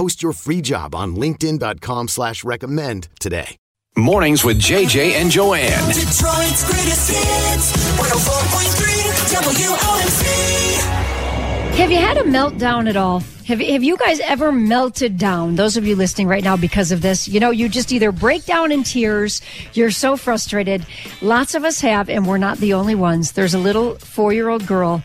Post your free job on linkedin.com slash recommend today. Mornings with JJ and Joanne. Detroit's greatest hits. 104.3 WOMC. Have you had a meltdown at all? Have, have you guys ever melted down? Those of you listening right now because of this, you know, you just either break down in tears, you're so frustrated. Lots of us have, and we're not the only ones. There's a little four year old girl.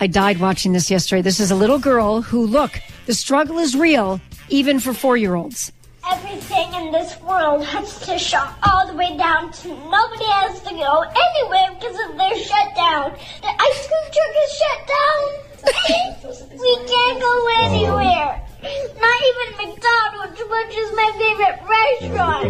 I died watching this yesterday. This is a little girl who, look, the struggle is real, even for four year olds. Everything in this world has to shut all the way down to nobody has to go anywhere because of their shutdown. The ice cream truck is shut down. we can't go anywhere. Not even McDonald's, which is my favorite restaurant.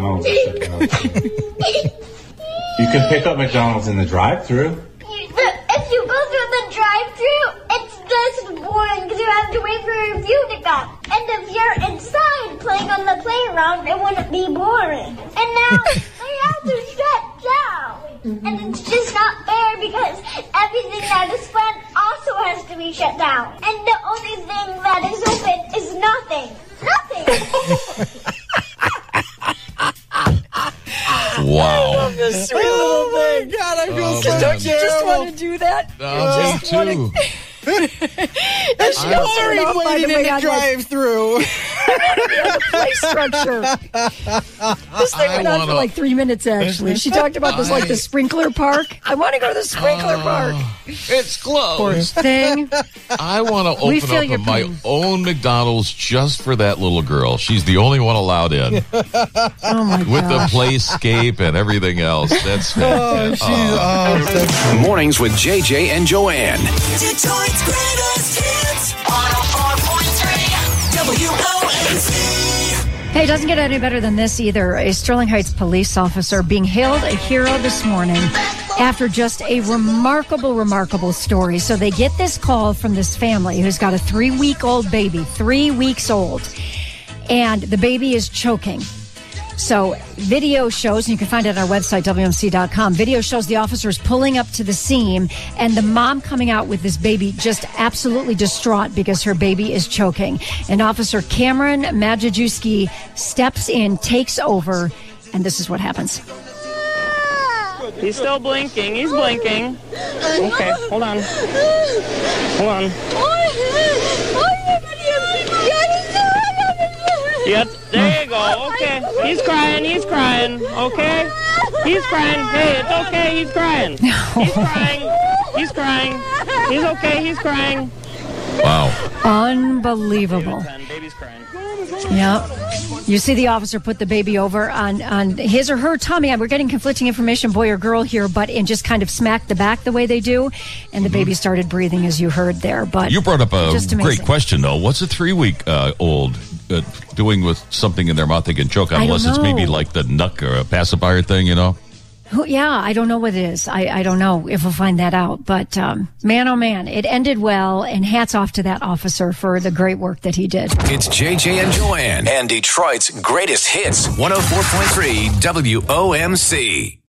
You can pick up McDonald's in the drive-through. If you go through the drive-through, it's just boring because you have to wait for your food to come. And if you're inside playing on the playground, it wouldn't be boring. And now they have to shut down. And it's just not fair because everything that is fun also has to be shut down. And the only thing that is open is nothing. Nothing. Wow. This sweet little oh thing. God, I feel oh so Don't you just want to do that? Oh, me too. It's I'm horrid sorry, waiting in the I'd like- drive-through. the play structure. This thing I went on for wanna- like three minutes, actually. She talked about this like the sprinkler park. I want to go to the sprinkler ah, park. It's Poor closed. thing. I want to We open feel up your a, my pain. own McDonald's just for that little girl. She's the only one allowed in Oh my with the gosh. playscape and everything else. That's Oh, fantastic. oh, Mornings with JJ and Joanne. Detroit's greatest hits. 104.3 WOMC. Hey, it doesn't get any better than this either. A Sterling Heights police officer being hailed a hero this morning after just a remarkable, remarkable story. So they get this call from this family who's got a three week old baby, three weeks old, and the baby is choking. So video shows, and you can find it on our website, WOMC.com. Video shows the officers pulling up to the scene and the mom coming out with this baby just absolutely distraught because her baby is choking. And Officer Cameron Majajewski steps in, takes over, and this is what happens. He's still blinking. He's blinking. Okay, hold on. Hold on. Yep, there you go. Okay. He's crying. He's crying. Okay. He's crying. Hey, it's okay. He's crying. He's crying. He's crying. He's okay. He's crying. Wow. Unbelievable. Baby's crying. Yep. You see the officer put the baby over on, on his or her tummy. We're getting conflicting information, boy or girl here, but and just kind of smacked the back the way they do. And the baby started breathing as you heard there. But You brought up a just great question, though. What's a three week uh, old uh, doing with something in their mouth they can choke on? I don't Unless it's maybe like the NUK or a pacifier thing, you know? Who, yeah, I don't know what it is. I, I don't know if we'll find that out. But um, man, oh man, it ended well. And hats off to that officer for the great work that he did. It's JJ and Joanne and Detroit's greatest hits. 104.3 WOMC.